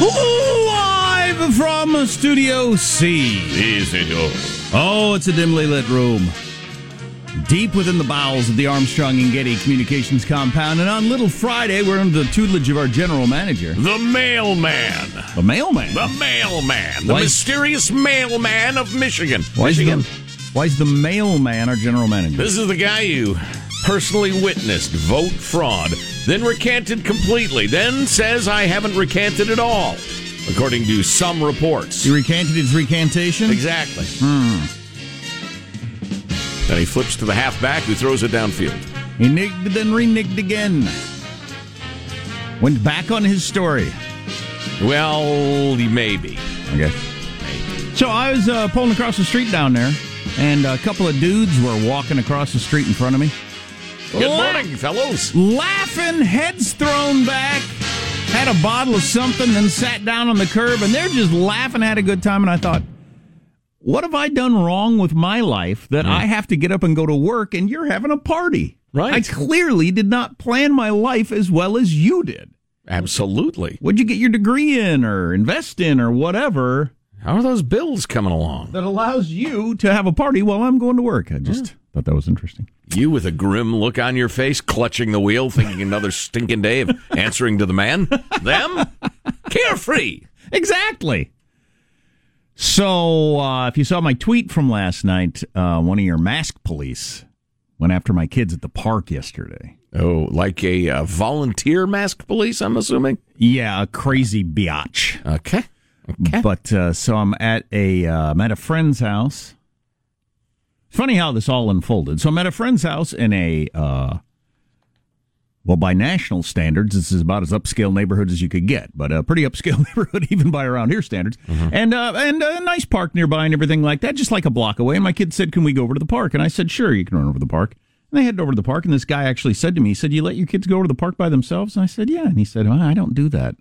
Live from Studio C. Is it? Oh, it's a dimly lit room. Deep within the bowels of the Armstrong and Getty Communications compound. And on Little Friday, we're under the tutelage of our general manager, The mailman. the mailman. The mailman. The Why- mysterious mailman of Michigan. Why is, Michigan. the, why is the mailman our general manager? This is the guy who personally witnessed vote fraud, then recanted completely, then says I haven't recanted at all, according to some reports. He recanted his recantation? Exactly. Then he flips to the halfback who throws it downfield. He nigged, then reneged again. Went back on his story. Well, he may be. Okay. So I was uh, pulling across the street down there, and a couple of dudes were walking across the street in front of me. Good La- morning, fellows. Laughing, heads thrown back, had a bottle of something, then sat down on the curb, and they're just laughing, had a good time. And I thought, what have I done wrong with my life that I have to get up and go to work, and you're having a party? Right. I clearly did not plan my life as well as you did. Absolutely. What'd you get your degree in, or invest in, or whatever? How are those bills coming along? that allows you to have a party while I'm going to work. I just thought that was interesting. You with a grim look on your face, clutching the wheel, thinking another stinking day of answering to the man? Them? Carefree. Exactly. So, uh, if you saw my tweet from last night, uh, one of your mask police went after my kids at the park yesterday. Oh, like a uh, volunteer mask police, I'm assuming? Yeah, a crazy biatch. Okay. Okay. But uh, so I'm at a uh, I'm at a friend's house. Funny how this all unfolded. So I'm at a friend's house in a uh, well, by national standards, this is about as upscale neighborhood as you could get, but a pretty upscale neighborhood even by around here standards. And uh, and a nice park nearby and everything like that, just like a block away. And my kid said, "Can we go over to the park?" And I said, "Sure, you can run over to the park." And they headed over to the park, and this guy actually said to me, he said, "You let your kids go over to the park by themselves?" And I said, "Yeah." And he said, well, "I don't do that."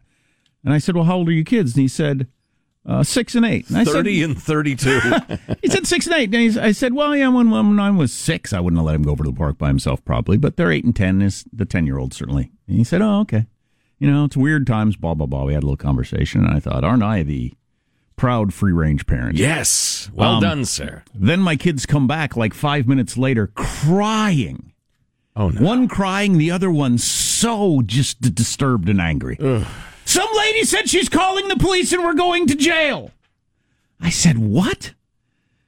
And I said, "Well, how old are your kids?" And he said, uh, six and eight. And I 30 said, and 32. he said six and eight. And he's- I said, well, yeah, when, when I was six, I wouldn't have let him go over to the park by himself, probably. But they're eight and ten. Is the ten year old certainly? And he said, oh, okay. You know, it's weird times. Blah blah blah. We had a little conversation, and I thought, aren't I the proud free range parent? yes. Well Um, done, sir. Then my kids come back like five minutes later, crying. Oh, no. One crying, the other one so just disturbed and angry. Some lady said she's calling the police and we're going to jail. I said, What?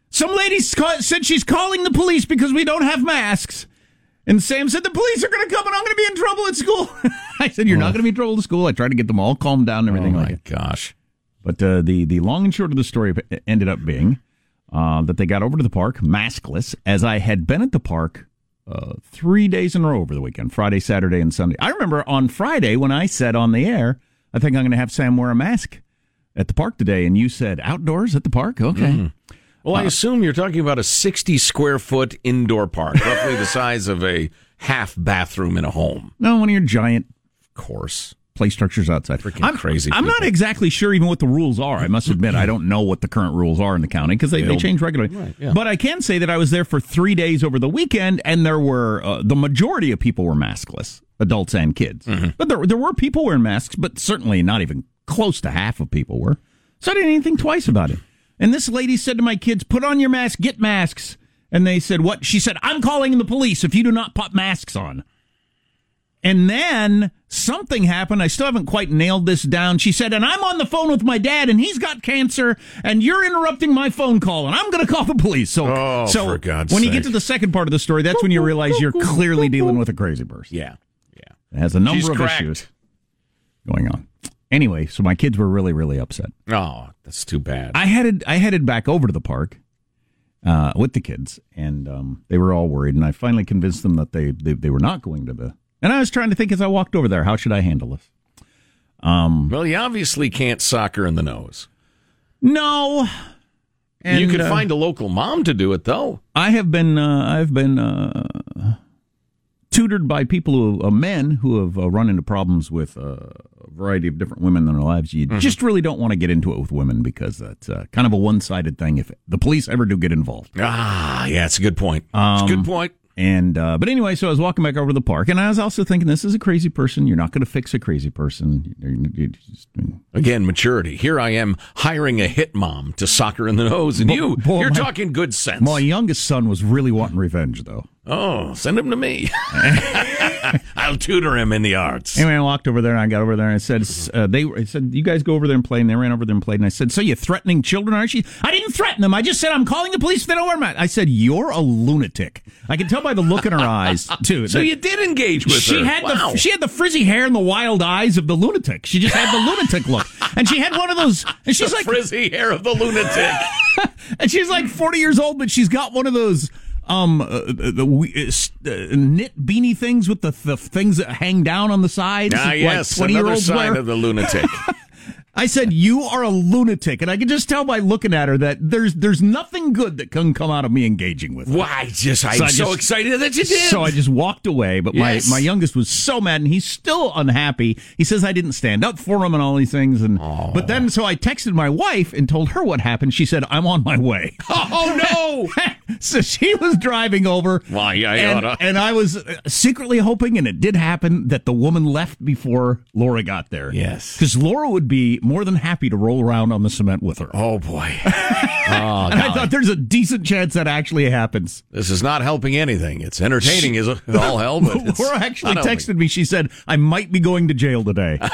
Some lady said she's calling the police because we don't have masks. And Sam said, The police are going to come and I'm going to be in trouble at school. I said, You're not going to be in trouble at school. I tried to get them all calmed down and Oh, everything my like that. gosh. But uh, the, the long and short of the story ended up being uh, that they got over to the park maskless, as I had been at the park uh, three days in a row over the weekend Friday, Saturday, and Sunday. I remember on Friday when I said on the air, I think I'm going to have Sam wear a mask at the park today. And you said outdoors at the park? Okay. Mm-hmm. Well, I uh, assume you're talking about a 60 square foot indoor park, roughly the size of a half bathroom in a home. No, one of your giant Of course. Play structures outside. Freaking I'm crazy I'm not exactly sure even what the rules are. I must admit, I don't know what the current rules are in the county because they, they change regularly. Right, yeah. But I can say that I was there for three days over the weekend, and there were uh, the majority of people were maskless, adults and kids. Mm-hmm. But there there were people wearing masks, but certainly not even close to half of people were. So I didn't even think twice about it. And this lady said to my kids, "Put on your mask, get masks." And they said, "What?" She said, "I'm calling the police if you do not put masks on." And then something happened. I still haven't quite nailed this down. She said, and I'm on the phone with my dad, and he's got cancer, and you're interrupting my phone call, and I'm going to call the police. So, Oh, so for God's when you get to the second part of the story, that's when you realize you're clearly dealing with a crazy person. Yeah. Yeah. It has a number She's of cracked. issues going on. Anyway, so my kids were really, really upset. Oh, that's too bad. I headed I headed back over to the park uh, with the kids, and um, they were all worried. And I finally convinced them that they, they they were not going to the And I was trying to think as I walked over there, how should I handle this? Um, Well, you obviously can't sock her in the nose. no. And, you can uh, find a local mom to do it, though. I have been uh, I've been uh, tutored by people who uh, men who have uh, run into problems with uh, a variety of different women in their lives. You just really don't want to get into it with women because that's uh, kind of a one sided thing. If the police ever do get involved, Ah, yeah, it's a good point. it's a Um, good point. And uh, but anyway, so I was walking back over to the park, and I was also thinking, this is a crazy person. You're not going to fix a crazy person. You- you just- Again, maturity. Here I am hiring a hit mom to sock her in the nose, and you, boy, you're my- talking good sense. My youngest son was really wanting revenge, though. Oh, send him to me. I'll tutor him in the arts. Anyway, I walked over there and I got over there and I said, uh, "They I said you guys go over there and play." And they ran over there and played. And I said, "So you're threatening children, aren't you?" I didn't threaten them. I just said I'm calling the police if they don't wear masks. I said you're a lunatic. I can tell by the look in her eyes too. So that you did engage with she her. had Wow. the she had the frizzy hair and the wild eyes of the lunatic. She just had the lunatic look, and she had one of those. And she's the like, frizzy hair of the lunatic. and she's like 40 years old, but she's got one of those um uh, the uh, uh, knit beanie things with the, the things that hang down on the sides. ah, like yes, 20 year another sign wear. of the lunatic. I said, "You are a lunatic," and I could just tell by looking at her that there's there's nothing good that can come out of me engaging with her. Why? Just I'm So I so just- excited that you did. So I just walked away, but Yes. my, my youngest was so mad, and he's still unhappy. He says I didn't stand up for him and all these things, and but then so I texted my wife and told her what happened. She said I'm on my way. oh no! so she was driving over. Why, I and, and I was uh, secretly hoping, and it did happen, that the woman left before Laura got there. Yes. because Laura would be more than happy to roll around on the cement with her. Oh boy! oh, And I thought there's a decent chance that actually happens. this is not helping anything. It's entertaining as all hell, but Laura actually texted me. She said, I might be going to jail today.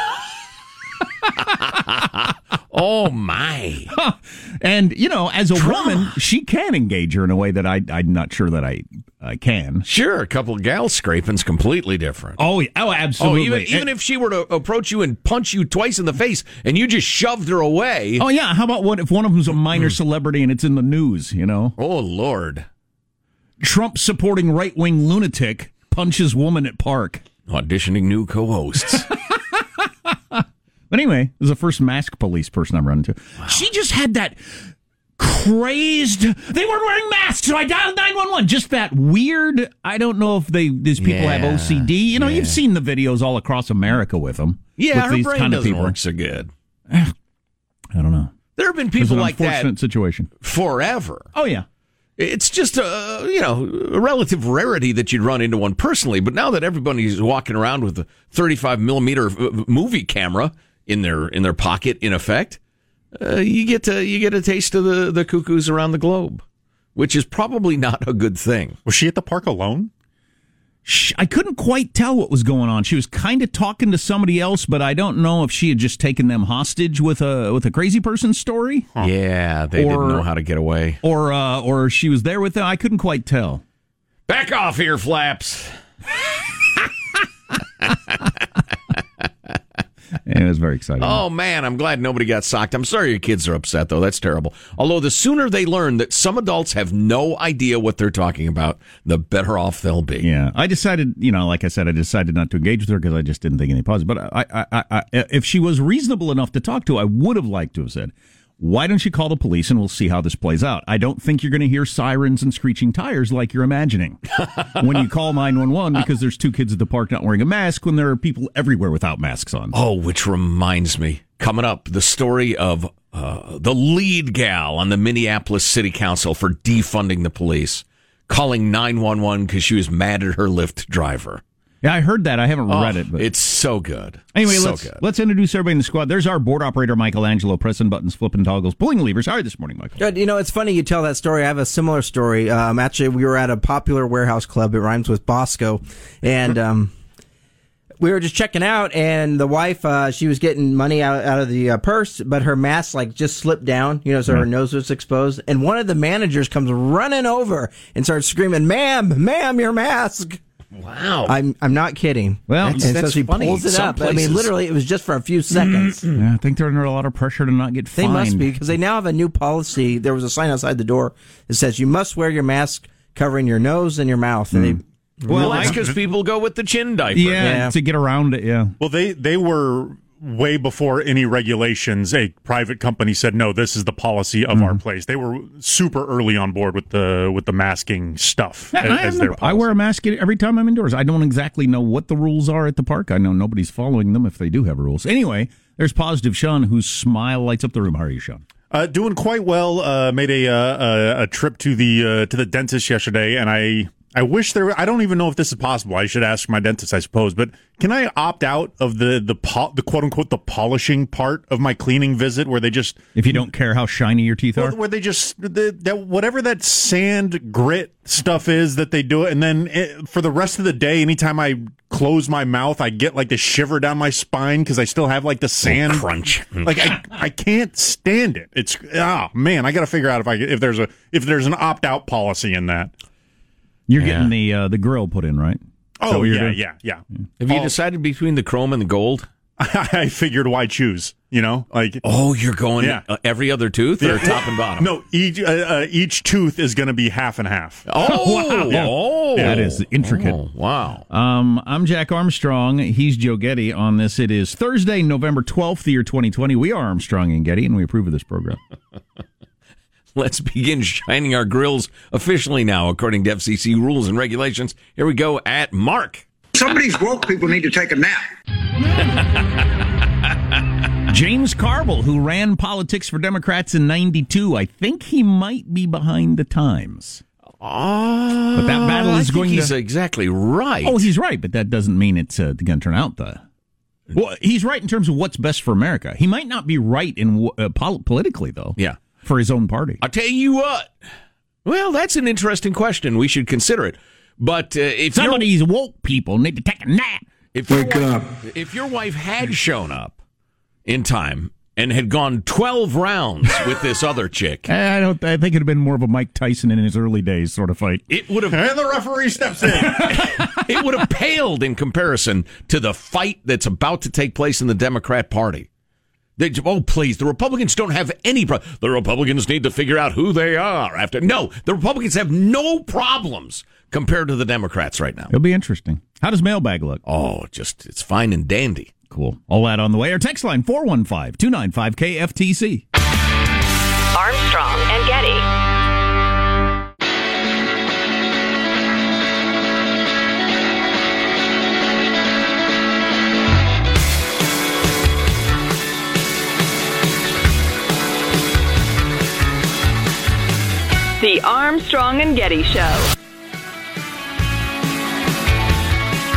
Oh my! and, you know, as a woman, she can engage her in a way that I, I'm not sure that I, I can. Sure, a couple of gal scraping's completely different. Oh, yeah. oh Oh, absolutely. even even if she were to approach you and punch you twice in the face, and you just shoved her away. Oh, yeah. How about what if one of them's a minor hmm. celebrity and it's in the news, you know? Oh Lord! Trump supporting right wing lunatic punches woman at park. Auditioning new co-hosts. But anyway, it was the first mask police person I've run into. She just had that crazed. They weren't wearing masks, so I dialed nine one one. Just that weird. I don't know if they these people have OCD. You know, yeah. you've seen the videos all across America with them. yeah, with her these brain kind of doesn't people. work so good. I don't know. There have been people like that situation. forever. Oh yeah. It's just a you know a relative rarity that you'd run into one personally. But now that everybody's walking around with a 35 millimeter uh, movie camera in their in their pocket, in effect, uh, you get to you get a taste of the the cuckoos around the globe, which is probably not a good thing. Was she at the park alone? Sh- I couldn't quite tell what was going on. She was kind of talking to somebody else, but I don't know if she had just taken them hostage with a with a crazy person story, Yeah, they Or- didn't know how to get away. or uh, or she was there with them. I couldn't quite tell. Back off here, flaps. It was very exciting. Oh man, I'm glad nobody got socked. I'm sorry your kids are upset though. That's terrible. Although the sooner they learn that some adults have no idea what they're talking about, the better off they'll be. Yeah, I decided, you know, like I said, I decided not to engage with her because I just didn't think any positive. But I, I, I, I, if she was reasonable enough to talk to, I would have liked to have said, "Why don't you call the police and we'll see how this plays out?" I don't think you're going to hear sirens and screeching tires like you're imagining when you call nine one one because there's two kids at the park not wearing a mask when there are people everywhere without masks on. Oh, which reminds me, coming up, the story of uh, the lead gal on the Minneapolis City Council for defunding the police, calling 911 because she was mad at her Lyft driver. Yeah, I heard that. I haven't Oh, read it, but it's so good. Anyway, so let's good. let's introduce everybody in the squad. There's our board operator, Michelangelo, pressing buttons, flipping toggles, pulling levers. How are you this morning, Michael? Good. You know, it's funny you tell that story. I have a similar story. Um, actually, we were at a popular warehouse club. It rhymes with Bosco, and um, we were just checking out. And the wife, uh, she was getting money out, out of the uh, purse, but her mask like just slipped down. You know, so her nose was exposed. And one of the managers comes running over and starts screaming, "Ma'am, ma'am, your mask!" Wow. I'm I'm not kidding. Well, and so she funny. pulls it Some up. I mean, literally, it was just for a few seconds. Yeah, I think they're under a lot of pressure to not get They fined. must be because they now have a new policy. There was a sign outside the door that says you must wear your mask covering your nose and your mouth, and they mm. Well, that's because people go with the chin diaper. Yeah, Yeah. to get around it. Yeah. Well, they they were way before any regulations. A private company said no, this is the policy of our place. They were super early on board with the with the masking stuff as, I, as their no- I wear a mask every time I'm indoors. I don't exactly know what the rules are at the park. I know nobody's following them if they do have rules. Anyway, there's positive Sean, whose smile lights up the room. How are you, Sean? Uh, doing quite well. Uh, made a, uh, a a trip to the uh, to the dentist yesterday, and I I wish there. I don't even know if this is possible. I should ask my dentist, I suppose. But can I opt out of the the po- the quote unquote the polishing part of my cleaning visit, where they just If you don't care how shiny your teeth are, where, where they just the, that whatever that sand grit stuff is that they do it, and then it, for the rest of the day, anytime I close my mouth, I get like the shiver down my spine because I still have like the sand crunch. Like I, I can't stand it. It's oh man, I got to figure out if I if there's a if there's an opt out policy in that. You're getting the uh, the grill put in, right? Oh what yeah, doing? yeah, yeah. Have you decided between the chrome and the gold? I figured why choose. You know, like Oh, you're going Yeah. uh, every other tooth or Yeah. top and bottom? no, each uh, uh, each tooth is going to be half and half. Oh, Yeah. oh, That is intricate. Oh, wow. Um, I'm Jack Armstrong. He's Joe Getty on this. It is Thursday, November 12th, the year 2020. We are Armstrong and Getty, and we approve of this program. Let's begin shining our grills officially now, according to FCC rules and regulations. Here we go at Mark. Some of these woke people need to take a nap. James Carville, who ran politics for Democrats in 92, I think he might be behind the times. Oh, But that battle I is think going he's to- exactly right. Oh, he's right, but that doesn't mean it's uh, going to turn out the. Well, he's right in terms of what's best for America. He might not be right in uh, pol- politically, though. Yeah. For his own party. I'll tell you what. Well, that's an interesting question. We should consider it. But uh, if Some you're- of these woke people need to take a nap. If Wake up. If your wife had shown up in time and had gone 12 rounds with this other chick, I don't. I think it'd have been more of a Mike Tyson in his early days sort of fight. it would have And the referee steps in. it would have paled in comparison to the fight that's about to take place in the Democrat Party. They, oh, please, the Republicans don't have any pro- The Republicans need to figure out who they are after. No, the Republicans have no problems compared to the Democrats right now. It'll be interesting. How does mailbag look? Oh, just, it's fine and dandy. Cool. All that on the way. Our text line 415 295 KFTC. Armstrong and Getty. Armstrong and Getty Show.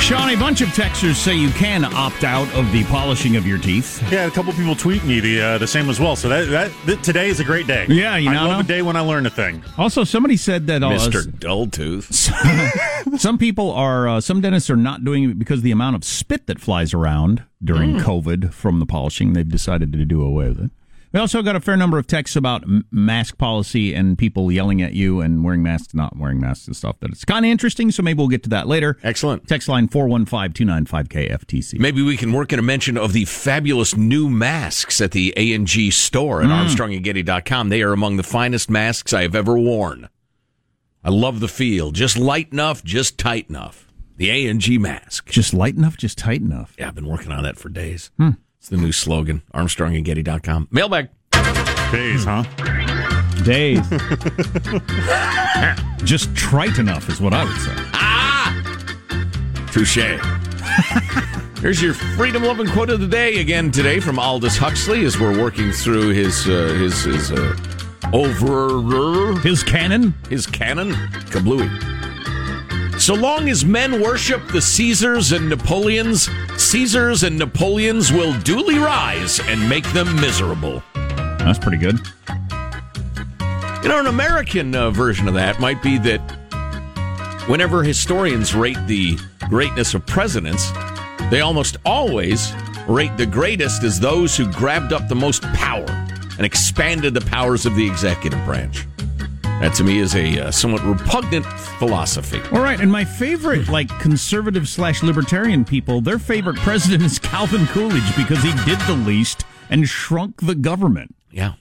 Sean, a bunch of texters say you can opt out of the polishing of your teeth. Yeah, a couple people tweet me the uh, the same as well. So that, that that today is a great day. Yeah, you I know. love a day when I learn a thing. Also, somebody said that uh, Mr. Dulltooth. some people are, uh, some dentists are not doing it because of the amount of spit that flies around during Mm. COVID from the polishing. They've decided to do away with it. We also got a fair number of texts about mask policy and people yelling at you and wearing masks, not wearing masks and stuff. That it's kind of interesting. So maybe we'll get to that later. Excellent. Text line 415 295 KFTC. Maybe we can work in a mention of the fabulous new masks at the A&G store at hmm. armstrongandgetty.com. They are among the finest masks I have ever worn. I love the feel. Just light enough, just tight enough. The A&G mask. Just light enough, just tight enough. Yeah, I've been working on that for days. Hmm. It's the new slogan. Armstrongandgetty.com. Mailbag. Days, huh? Days. just trite enough is what I would say. Ah! Touche. Here's your freedom loving quote of the day again today from Aldous Huxley as we're working through his uh, his his uh, over His cannon? his canon kablooey. So long as men worship the Caesars and Napoleons, Caesars and Napoleons will duly rise and make them miserable. That's pretty good. You know, an American uh, version of that might be that whenever historians rate the greatness of presidents, they almost always rate the greatest as those who grabbed up the most power and expanded the powers of the executive branch. That to me is a uh, somewhat repugnant philosophy. All right, and my favorite, like conservative slash libertarian people, their favorite president is Calvin Coolidge because he did the least and shrunk the government. Yeah.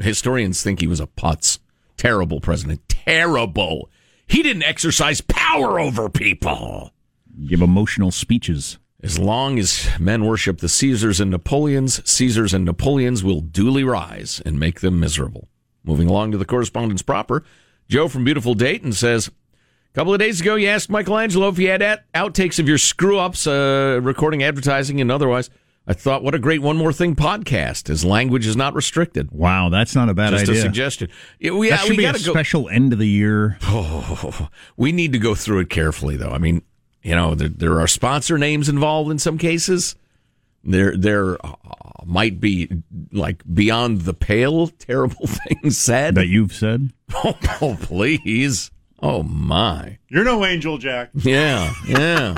Historians think he was a putz. Terrible president. Terrible. He didn't exercise power over people. Give emotional speeches. As long as men worship the Caesars and Napoleons, Caesars and Napoleons will duly rise and make them miserable. Moving along to the correspondence proper, Joe from beautiful Dayton says, a couple of days ago, you asked Michelangelo if he had at- outtakes of your screw ups, uh, recording advertising and otherwise. I thought, what a great One More Thing podcast. His language is not restricted. Wow, that's not a bad Just idea. Just a suggestion. Yeah, we, that should we be a go. special end of the year. Oh, we need to go through it carefully, though. I mean, you know, there, there are sponsor names involved in some cases. There, there uh, might be like beyond the pale, terrible things said that you've said. Oh, oh, please! Oh my! You're no angel, Jack. Yeah, yeah.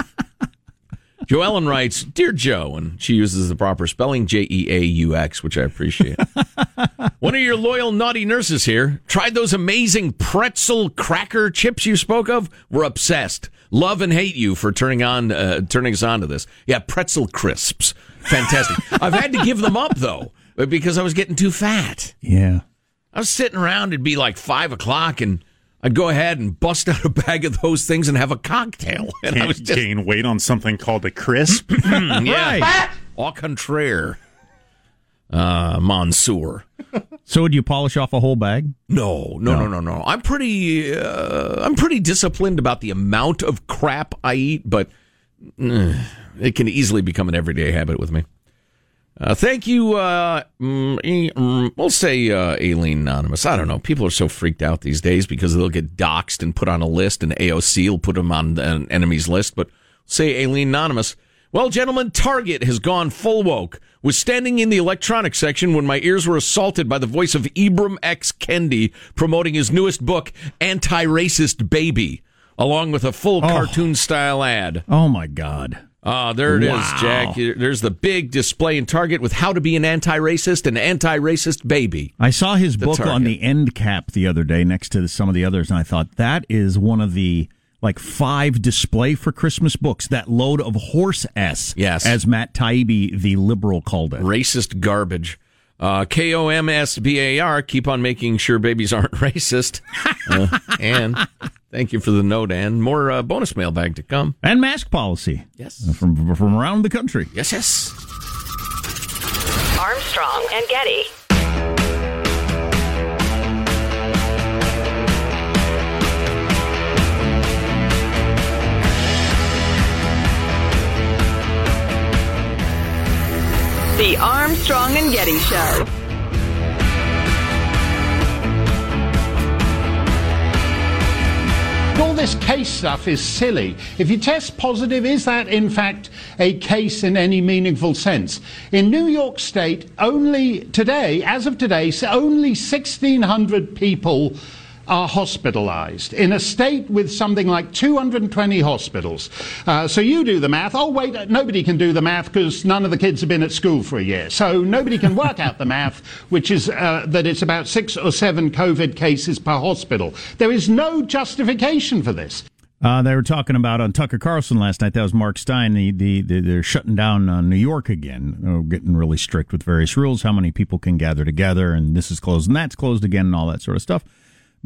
Joellen writes, "Dear Joe," and she uses the proper spelling, J E A U X, which I appreciate. One of your loyal naughty nurses here tried those amazing pretzel cracker chips you spoke of. We're obsessed. Love and hate you for turning on, uh, turning us on to this. Yeah, pretzel crisps, fantastic. I've had to give them up though because I was getting too fat. Yeah. I was sitting around. It'd be like five o'clock, and I'd go ahead and bust out a bag of those things and have a cocktail. And Can't was just gain weight on something called a crisp. yeah, au contraire, uh, Monsieur. So would you polish off a whole bag? No, no, no, no, no. I'm pretty, uh, I'm pretty disciplined about the amount of crap I eat, but mm, it can easily become an everyday habit with me. Uh, thank you. Uh, mm, eh, mm, we'll say uh, Aileen Anonymous. I don't know. People are so freaked out these days because they'll get doxxed and put on a list, and AOC will put them on an enemy's list. But say Aileen Anonymous. Well, gentlemen, Target has gone full woke. Was standing in the electronics section when my ears were assaulted by the voice of Ibram X. Kendi promoting his newest book, Anti-Racist Baby, along with a full cartoon style ad. Oh my God. Ah, there it is, Wow. Jack. There's the big display in Target with how to be an anti-racist and anti-racist baby. I saw his The book on the end cap the other day next to some of the others, and I thought that is one of the like five display for Christmas books. That load of horse s, Yes. as Matt Taibbi, the liberal, called it. Racist garbage. Uh, K O M S B A R. Keep on making sure babies aren't racist. Uh, and thank you for the note, and more uh, bonus mailbag to come. And mask policy. Yes. Uh, From from around the country. Yes, yes. Armstrong and Getty. The Armstrong and Getty Show. All this case stuff is silly. If you test positive, is that in fact a case in any meaningful sense? In New York State, only today, as of today, only 1,600 people are hospitalized in a state with something like 220 hospitals. Uh, so you do the math. Oh, wait, nobody can do the math because none of the kids have been at school for a year. So nobody can work out the math, which is uh, that it's about six or seven COVID cases per hospital. There is no justification for this. Uh, they were talking about on Tucker Carlson last night. That was Mark Steyn. The, the, the they're shutting down uh, New York again, uh, getting really strict with various rules, how many people can gather together, and this is closed and that's closed again, and all that sort of stuff,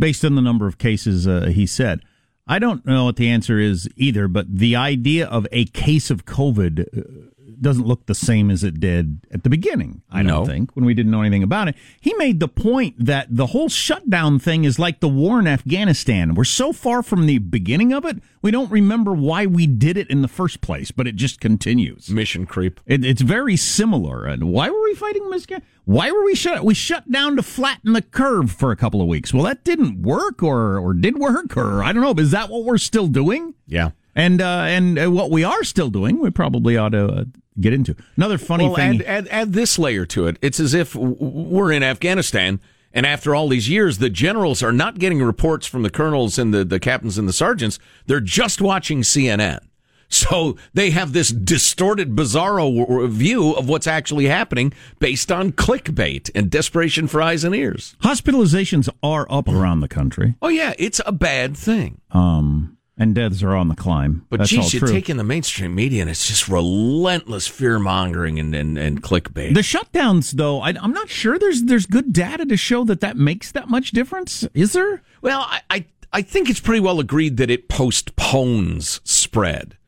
based on the number of cases. Uh, he said, I don't know what the answer is either, but the idea of a case of COVID uh, doesn't look the same as it did at the beginning. I No. don't think when we didn't know anything about it. He made the point that the whole shutdown thing is like the war in Afghanistan. We're so far from the beginning of it, we don't remember why we did it in the first place, but it just continues. Mission creep. It, it's very similar. And why were we fighting Michigan? Why were we shut? We shut down to flatten the curve for a couple of weeks. Well, that didn't work, or or did work, or I don't know. Is that what we're still doing? Yeah. And uh, and uh, what we are still doing, we probably ought to uh, get into. Another funny well, thing. add, add, add this layer to it. It's as if we're in Afghanistan, and after all these years, the generals are not getting reports from the colonels and the, the captains and the sergeants. They're just watching CNN. So they have this distorted, bizarro view of what's actually happening based on clickbait and desperation for eyes and ears. Hospitalizations are up around the country, Oh, yeah, it's a bad thing. um, and deaths are on the climb. But That's all geez, you true. take in the mainstream media, and it's just relentless fear mongering and, and, and clickbait. The shutdowns, though, I, I'm not sure there's there's good data to show that that makes that much difference. Is there? Well, I, I I think it's pretty well agreed that it postpones spread.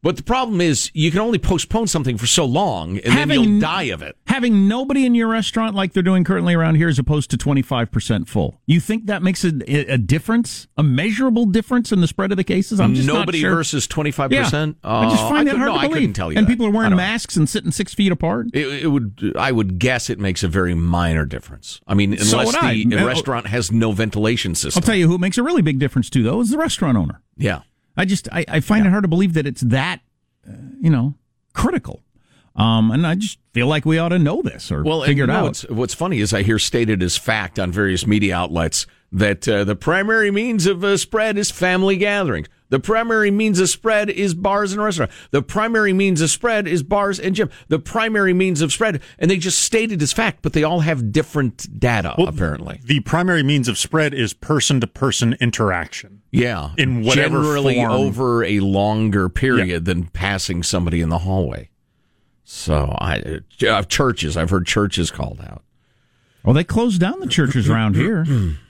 But the problem is, you can only postpone something for so long, and Having- then you'll die of it. Having nobody in your restaurant like they're doing currently around here as opposed to 25% full. You think that makes a, a difference? A measurable difference in the spread of the cases? I'm just Nobody not sure. versus 25%? I just Uh, find I that hard no, to I believe. couldn't tell you and that. people are wearing masks and sitting six feet apart. It, it would, I would guess it makes a very minor difference. I mean, unless I. the Uh, restaurant has no ventilation system. I'll tell you who makes a really big difference too, though, is the restaurant owner. Yeah. I just I, I find it hard to believe that it's that uh, you know critical. Um, and I just feel like we ought to know this or Well, figure it know, out. What's, what's funny is I hear stated as fact on various media outlets that uh, the primary means of uh, spread is family gatherings. The primary means of spread is bars and restaurants. The primary means of spread is bars and gym. The primary means of spread, and they just stated as fact, but they all have different data apparently. The primary means of spread is person to person interaction. Yeah, In whatever generally form. over a longer period than passing somebody in the hallway. So I uh, churches, I've heard churches called out. Well, they closed down the churches around here.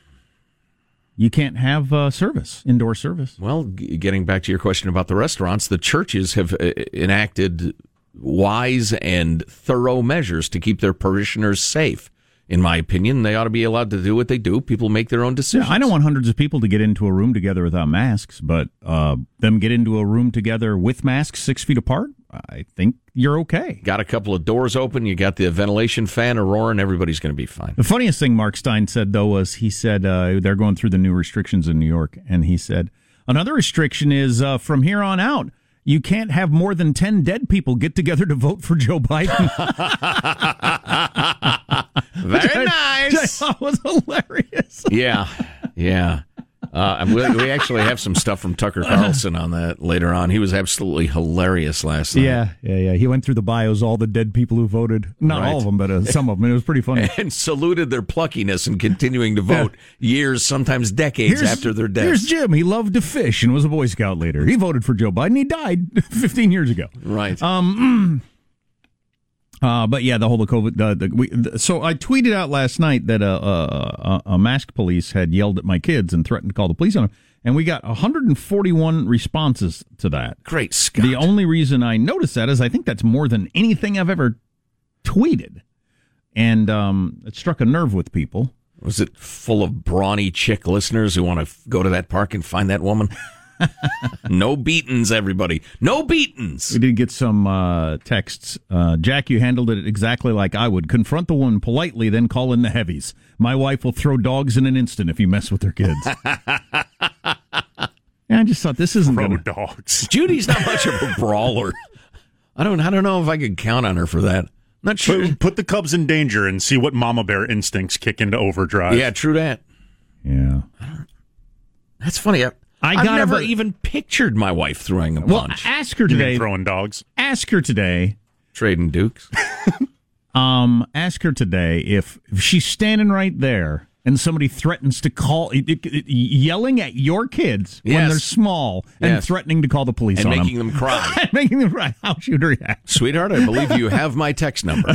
You can't have uh, service, indoor service. Well, g- getting back to your question about the restaurants, the churches have uh, enacted wise and thorough measures to keep their parishioners safe. In my opinion, they ought to be allowed to do what they do. People make their own decisions. Yeah, I don't want hundreds of people to get into a room together without masks, but uh, them get into a room together with masks six feet apart. I think you're okay. Got a couple of doors open. You got the ventilation fan roaring. Everybody's going to be fine. The funniest thing Mark Steyn said though was he said uh, they're going through the new restrictions in New York, and he said another restriction is uh, from here on out. You can't have more than 10 dead people get together to vote for Joe Biden. Very I nice. That was hilarious. yeah, yeah. Uh, we, we actually have some stuff from Tucker Carlson on that later on. He was absolutely hilarious last night. Yeah, yeah, yeah. He went through the bios, all the dead people who voted. Not Right. all of them, but uh, some of them. It was pretty funny. and saluted their pluckiness and continuing to vote years, sometimes decades after their death. Here's. Jim. He loved to fish and was a Boy Scout leader. He voted for Joe Biden. He died 15 years ago. Right. Um. Uh, but yeah, the whole the COVID. Uh, the, we, the, so I tweeted out last night that uh, uh, a mask police had yelled at my kids and threatened to call the police on them, and we got 141 responses to that. Great Scott. The only reason I noticed that is I think that's more than anything I've ever tweeted, and um, it struck a nerve with people. Was it full of brawny chick listeners who want to f- go to that park and find that woman? no beatings, everybody. No beatings. We did get some uh, texts. Uh, Jack, you handled it exactly like I would. Confront the woman politely, then call in the heavies. My wife will throw dogs in an instant if you mess with her kids. Yeah, I just thought this isn't Pro gonna. dogs. Judy's not much of a brawler. I don't. I don't know if I could count on her for that. Not sure. Put, put the Cubs in danger and see what mama bear instincts kick into overdrive. Yeah, true that. Yeah. That's funny. I, I I've got never about- even pictured my wife throwing a Well, punch, ask her You mean today. throwing dogs. Ask her today. trading dukes. Um, ask her today if, if she's standing right there and somebody threatens to call, yelling at your kids when they're small and Yes. threatening to call the police and on making them. them cry. and making them cry. How she would react? Sweetheart, I believe you have my text number.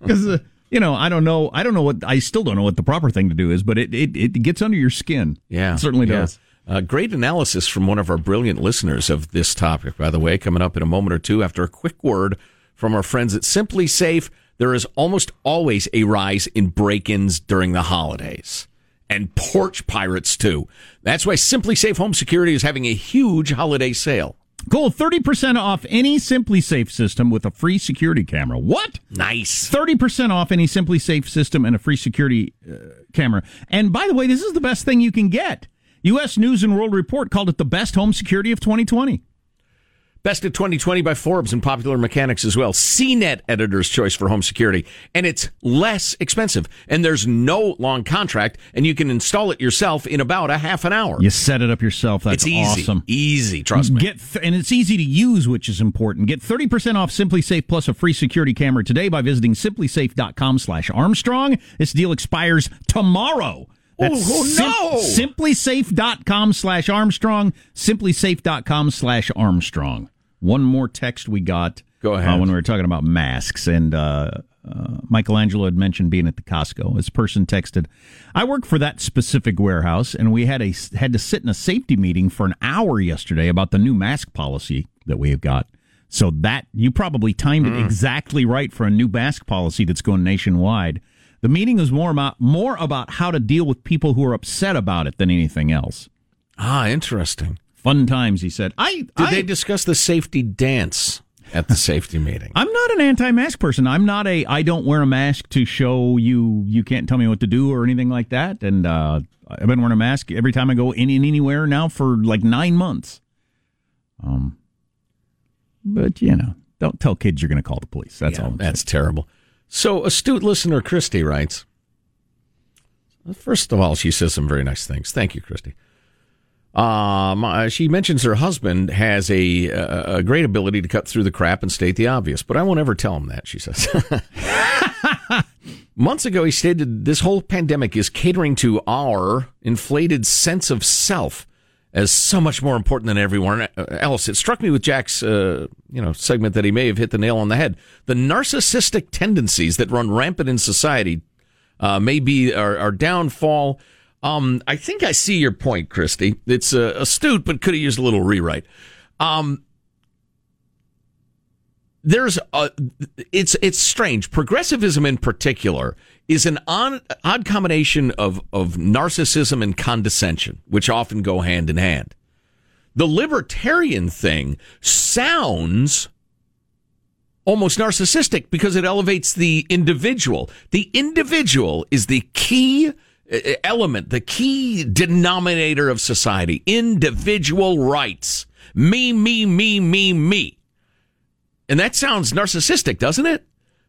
because uh, you know I don't know I don't know what I still don't know what the proper thing to do is, but it it, it gets under your skin. Yeah, it certainly yeah. does. Uh, great analysis from one of our brilliant listeners of this topic, by the way, coming up in a moment or two after a quick word from our friends at SimpliSafe. There is almost always a rise in break-ins during the holidays. And porch pirates too. That's why SimpliSafe Home Security is having a huge holiday sale. Cool, thirty percent off any SimpliSafe system with a free security camera. What? Nice. Thirty percent off any SimpliSafe system and a free security uh, camera. And by the way, this is the best thing you can get. U.S. News and World Report called it the best home security of 2020. Best of 2020 by Forbes and Popular Mechanics as well. CNET editor's choice for home security. And it's less expensive. And there's no long contract. And you can install it yourself in about a half an hour. You set it up yourself. That's it's easy. awesome. Easy. Trust me. Get th- and it's easy to use, which is important. Get 30% off SimpliSafe plus a free security camera today by visiting simplisafe.com slash Armstrong. This deal expires tomorrow. That's Oh, no! Simplisafe.com slash Armstrong. Simplisafe.com slash Armstrong. One more text we got. Go ahead. Uh, when we were talking about masks. And uh, uh, Michelangelo had mentioned being at the Costco. This person texted, "I work for that specific warehouse, and we had a had to sit in a safety meeting for an hour yesterday about the new mask policy that we have got." So that you probably timed it exactly right for a new mask policy that's going nationwide. The meeting is more about more about how to deal with people who are upset about it than anything else. Ah, interesting. Fun times, he said. I Did I, they discuss the safety dance at the safety meeting? I'm not an anti-mask person. I'm not a I don't wear a mask to show you you can't tell me what to do or anything like that. And uh, I've been wearing a mask every time I go in, in anywhere now for like nine months. Um, but you know, don't tell kids you're going to call the police. That's Yeah, all. I'm That's terrible. So, astute listener Christy writes. First of all, she says some very nice things. Thank you, Christy. Um, she mentions her husband has a a great ability to cut through the crap and state the obvious, but I won't ever tell him that. She says. Months ago, he stated this whole pandemic is catering to our inflated sense of self as so much more important than everyone else. It struck me with Jack's, uh, you know, segment that he may have hit the nail on the head. The narcissistic tendencies that run rampant in society uh, may be our, our downfall. Um, I think I see your point, Christy. It's uh, astute, but could have used a little rewrite. Um, there's a, it's it's strange. Progressivism in particular is an odd, combination of of narcissism and condescension, which often go hand in hand. The libertarian thing sounds almost narcissistic because it elevates the individual. The individual is the key uh, element, the key denominator of society. Individual rights. Me, me, me, me, me. And that sounds narcissistic, doesn't it?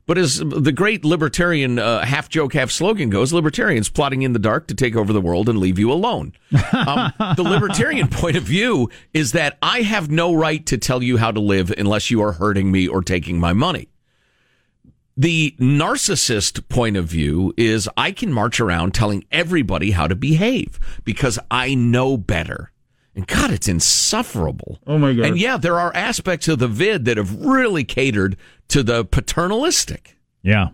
But as the great libertarian uh, half joke, half slogan goes, libertarians plotting in the dark to take over the world and leave you alone. Um, the libertarian point of view is that I have no right to tell you how to live unless you are hurting me or taking my money. The narcissist point of view is I can march around telling everybody how to behave because I know better. And God, it's insufferable. Oh my God. And yeah, there are aspects of the vid that have really catered to the paternalistic. Yeah.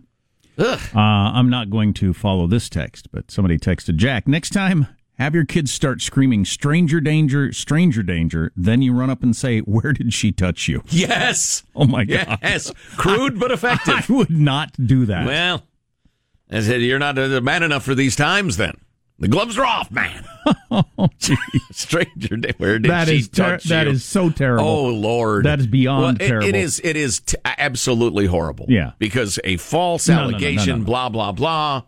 Ugh. Uh, I'm not going to follow this text, but somebody texted Jack. Next time, have your kids start screaming "stranger danger, stranger danger." Then you run up and say, "Where did she touch you?" Yes. Oh my God. Yes. Crude but effective. I would not do that. Well, I said, you're not a man enough for these times then. The gloves are off, man. oh. Stranger, did That she is ter- touch you? is so terrible. Oh Lord, That is beyond Well, it- terrible. It is. It is t- absolutely horrible. Yeah. because a false No, no, no, no, allegation, blah blah blah,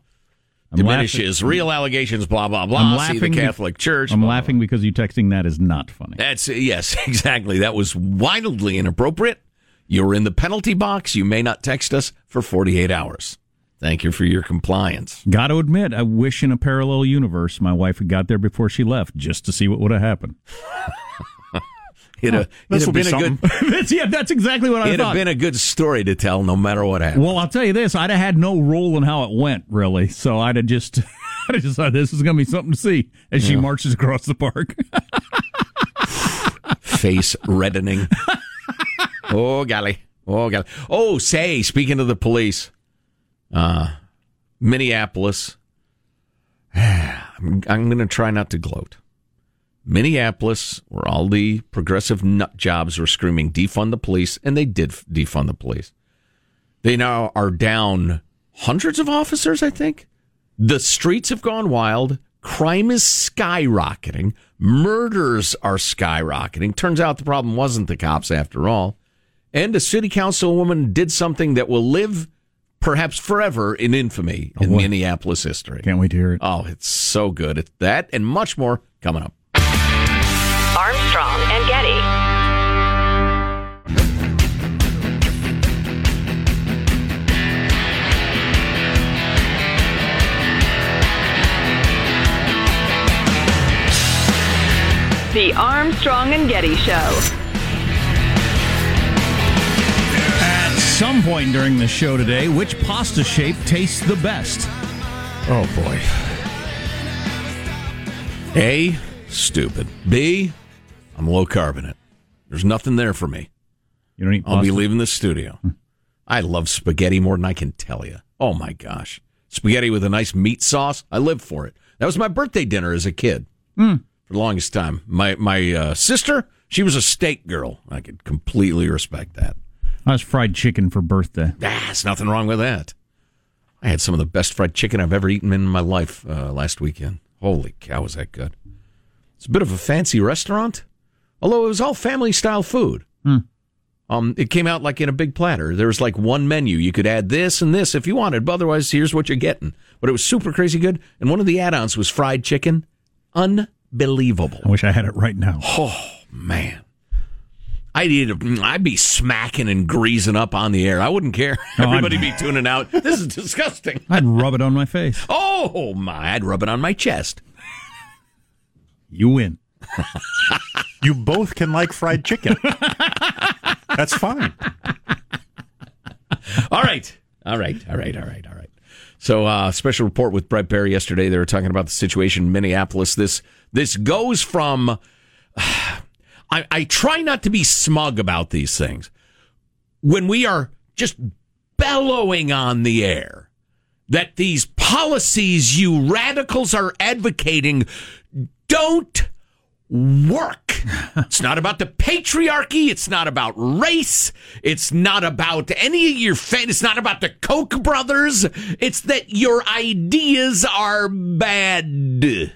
I'm diminishes real allegations, blah blah blah. I'm See laughing. the be- Catholic Church. I'm blah, laughing because you texting that is not funny. That's yes, exactly. That was wildly inappropriate. You're in the penalty box. You may not text us for 48 hours. Thank you for your compliance. Got to admit, I wish in a parallel universe my wife had got there before she left, just to see what would have happened. It'd have, this it'd be been a good. that's, yeah, that's exactly what I It'd have been a good story to tell, no matter what happened. Well, I'll tell you this: I'd have had no role in how it went, really. So I'd have just, I'd have decided this is going to be something to see as she marches across the park. Face reddening. oh golly! Oh golly! Oh, say, speaking of the police, uh, Minneapolis. I'm, I'm going to try not to gloat. Minneapolis, where all the progressive nut jobs were screaming defund the police, and they did defund the police. They now are down hundreds of officers, I think. The streets have gone wild. Crime is skyrocketing. Murders are skyrocketing. Turns out the problem wasn't the cops after all. And a city councilwoman did something that will live perhaps forever in infamy oh, in what? Minneapolis history. Can't wait to hear it. Oh, it's so good. It's that and much more coming up. Armstrong and Getty. The Armstrong and Getty Show. Some point during the show today, which pasta shape tastes the best? Oh boy. A, stupid. B, I'm low carbonate. There's nothing there for me. You don't eat I'll be leaving the studio. I love spaghetti more than I can tell you. Oh my gosh. Spaghetti with a nice meat sauce. I live for it. That was my birthday dinner as a kid Mm. for the longest time. My my uh, sister, she was a steak girl. I could completely respect that. I was fried chicken for birthday. Ah, there's nothing wrong with that. I had some of the best fried chicken I've ever eaten in my life uh, last weekend. Holy cow, was that good! It's a bit of a fancy restaurant, although it was all family style food. Hmm. Um, it came out like in a big platter. There was like one menu. You could add this and this if you wanted, but otherwise, here's what you're getting. But it was super crazy good. And one of the add-ons was fried chicken. Unbelievable. I wish I had it right now. Oh man. I'd eat it, I'd be smacking and greasing up on the air. I wouldn't care. No, I'd- Everybody be tuning out. This is disgusting. I'd rub it on my face. Oh my! I'd rub it on my chest. You win. You both can like fried chicken. That's fine. All right, all right, all right, all right, all right. So, uh, special report with Bret Baier yesterday. They were talking about the situation in Minneapolis. This this goes from. I, I try not to be smug about these things. When we are just bellowing on the air that these policies you radicals are advocating don't work. it's not about the patriarchy. It's not about race. It's not about any of your fan. It's not about the Koch brothers. It's that your ideas are bad.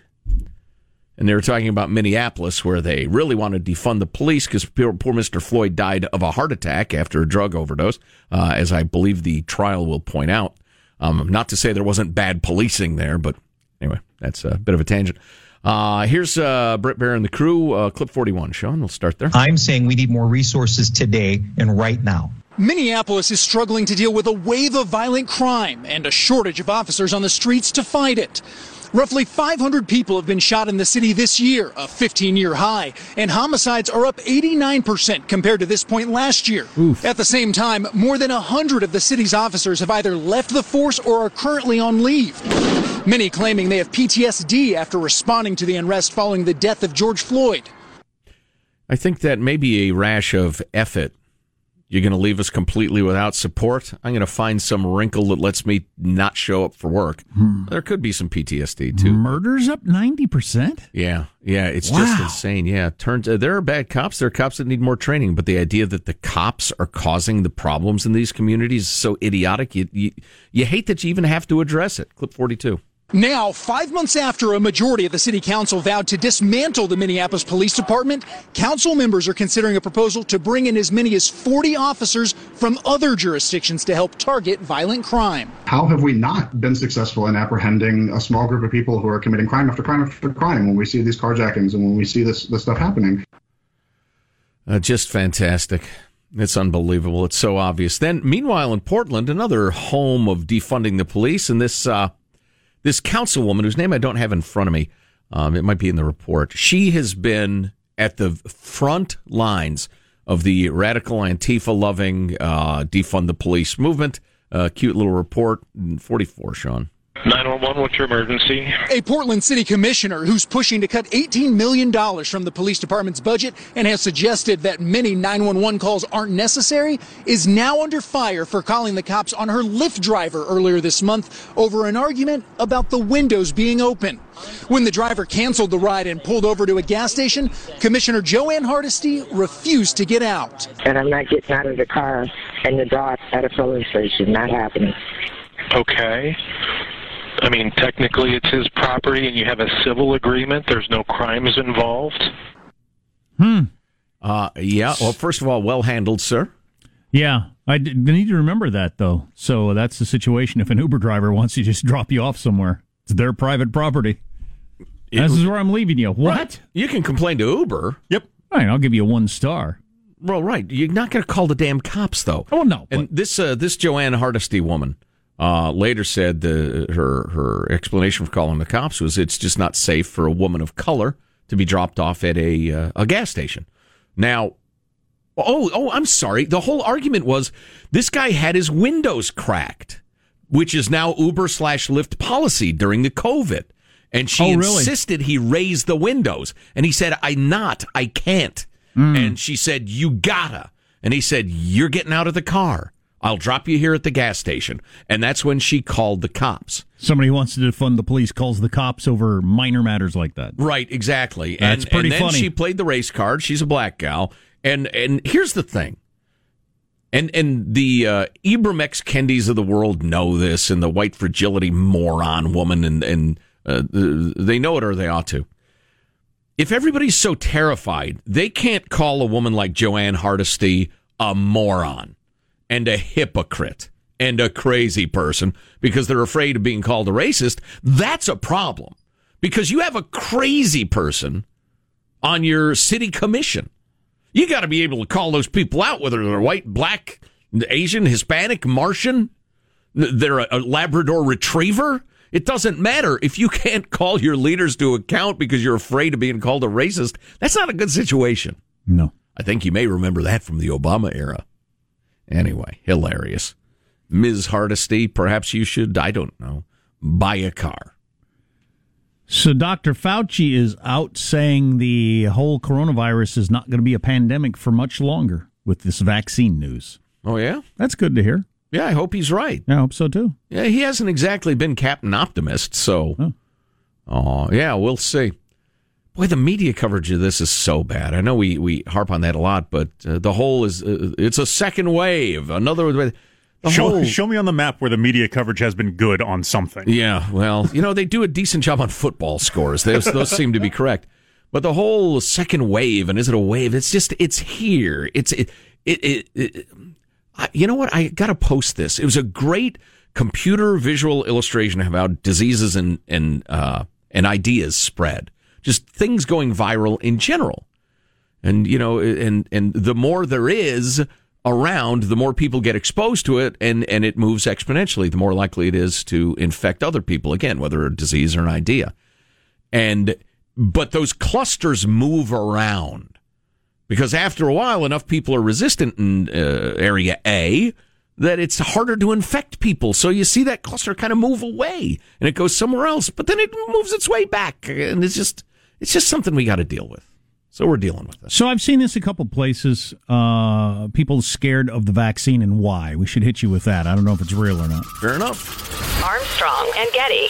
And they were talking about Minneapolis, where they really want to defund the police because poor, poor Mr. Floyd died of a heart attack after a drug overdose, uh, as I believe the trial will point out. Um, not to say there wasn't bad policing there, but anyway, that's a bit of a tangent. Uh, here's uh, Bret Baier and the crew, uh, clip 41. Sean, we'll start there. I'm saying we need more resources today and right now. Minneapolis is struggling to deal with a wave of violent crime and a shortage of officers on the streets to fight it. Roughly 500 people have been shot in the city this year, a 15 year high, and homicides are up 89% compared to this point last year. At the same time, more than 100 of the city's officers have either left the force or are currently on leave. Many claiming they have PTSD after responding to the unrest following the death of George Floyd. I think that may be a rash of effort. You're going to leave us completely without support. I'm going to find some wrinkle that lets me not show up for work. There could be some PTSD too. Murders up 90%? Yeah, yeah, it's just insane. Yeah, turns uh, there are bad cops. There are cops that need more training, but the idea that the cops are causing the problems in these communities is so idiotic. You you, you hate that you even have to address it. Clip 42. Now, five months after a majority of the city council vowed to dismantle the Minneapolis Police Department, council members are considering a proposal to bring in as many as 40 officers from other jurisdictions to help target violent crime. How have we not been successful in apprehending a small group of people who are committing crime after crime after crime when we see these carjackings and when we see this, this stuff happening? Uh, just fantastic. It's unbelievable. It's so obvious. Then, meanwhile, in Portland, another home of defunding the police, and this uh, this councilwoman whose name I don't have in front of me, um, it might be in the report. She has been at the front lines of the radical Antifa loving uh, defund the police movement. Uh, cute little report. Forty four, Sean. 911, what's your emergency? A Portland City Commissioner who's pushing to cut $18 million from the police department's budget and has suggested that many 911 calls aren't necessary is now under fire for calling the cops on her Lyft driver earlier this month over an argument about the windows being open. When the driver canceled the ride and pulled over to a gas station, Commissioner Jo Ann Hardesty refused to get out. and I'm not getting out of the car and the dog at a filling station. Not happening. Okay. I mean, technically it's his property and you have a civil agreement. There's no crimes involved. Hmm. Uh, yeah. Well, first of all, well handled, sir. Yeah, I d- need to remember that though. So that's the situation if an Uber driver wants to just drop you off somewhere. It's their private property. this is where I'm leaving you. What? Right. You can complain to Uber. Yep. All right, I'll give you a one star. Well, right. You're not going to call the damn cops, though. Oh no. And this uh, this Jo Ann Hardesty woman uh, later said the, her her explanation for calling the cops was it's just not safe for a woman of color to be dropped off at a uh, a gas station. Now, oh oh, I'm sorry. The whole argument was this guy had his windows cracked, which is now Uber slash Lyft policy during the COVID. And she Oh, really? insisted he raise the windows, and he said, "I not, I can't." Hmm. And she said, "You gotta." And he said, "You're getting out of the car." I'll drop you here at the gas station. And that's when she called the cops. Somebody who wants to defund the police calls the cops over minor matters like that. Right, exactly. That's and, pretty and then funny. she played the race card. She's a black gal. And and here's the thing. And and the uh, Ibram X Kendis of the world know this, and the white fragility moron woman, and and uh, they know it or they ought to. If everybody's so terrified, they can't call a woman like Jo Ann Hardesty a moron and a hypocrite and a crazy person because they're afraid of being called a racist. That's a problem because you have a crazy person on your city commission. You got to be able to call those people out, whether they're white, black, Asian, Hispanic, Martian, they're a, a Labrador retriever. It doesn't matter if you can't call your leaders to account because you're afraid of being called a racist. That's not a good situation. No. I think you may remember that from the Obama era. Anyway, hilarious. Ms. Hardesty, perhaps you should, I don't know, buy a car. So Dr. Fauci is out saying the whole coronavirus is not going to be a pandemic for much longer with this vaccine news. Oh, yeah? That's good to hear. Yeah, I hope he's right. I hope so too. Yeah, he hasn't exactly been Captain Optimist, so. Oh, uh, yeah, we'll see. Boy, the media coverage of this is so bad. I know we, we harp on that a lot, but uh, the whole is uh, it's a second wave. Another the Show, whole, show me on the map where the media coverage has been good on something. Yeah, well, you know they do a decent job on football scores. Those, those seem to be correct. But the whole second wave, and is it a wave? It's just it's here. It's it it. it, it I, you know what? I got to post this. It was a great computer visual illustration of how diseases and and uh, and ideas spread. Just things going viral in general. And you know, and and the more there is around, the more people get exposed to it, and and it moves exponentially. The more likely it is to infect other people again, whether a disease or an idea. And but those clusters move around because after a while, enough people are resistant in uh, area A that it's harder to infect people. So you see that cluster kind of move away, and it goes somewhere else. But then it moves its way back, and it's just it's just something we got to deal with. So we're dealing with this. So I've seen this a couple places. Uh, people scared of the vaccine and why. We should hit you with that. I don't know if it's real or not. Fair enough. Armstrong and Getty.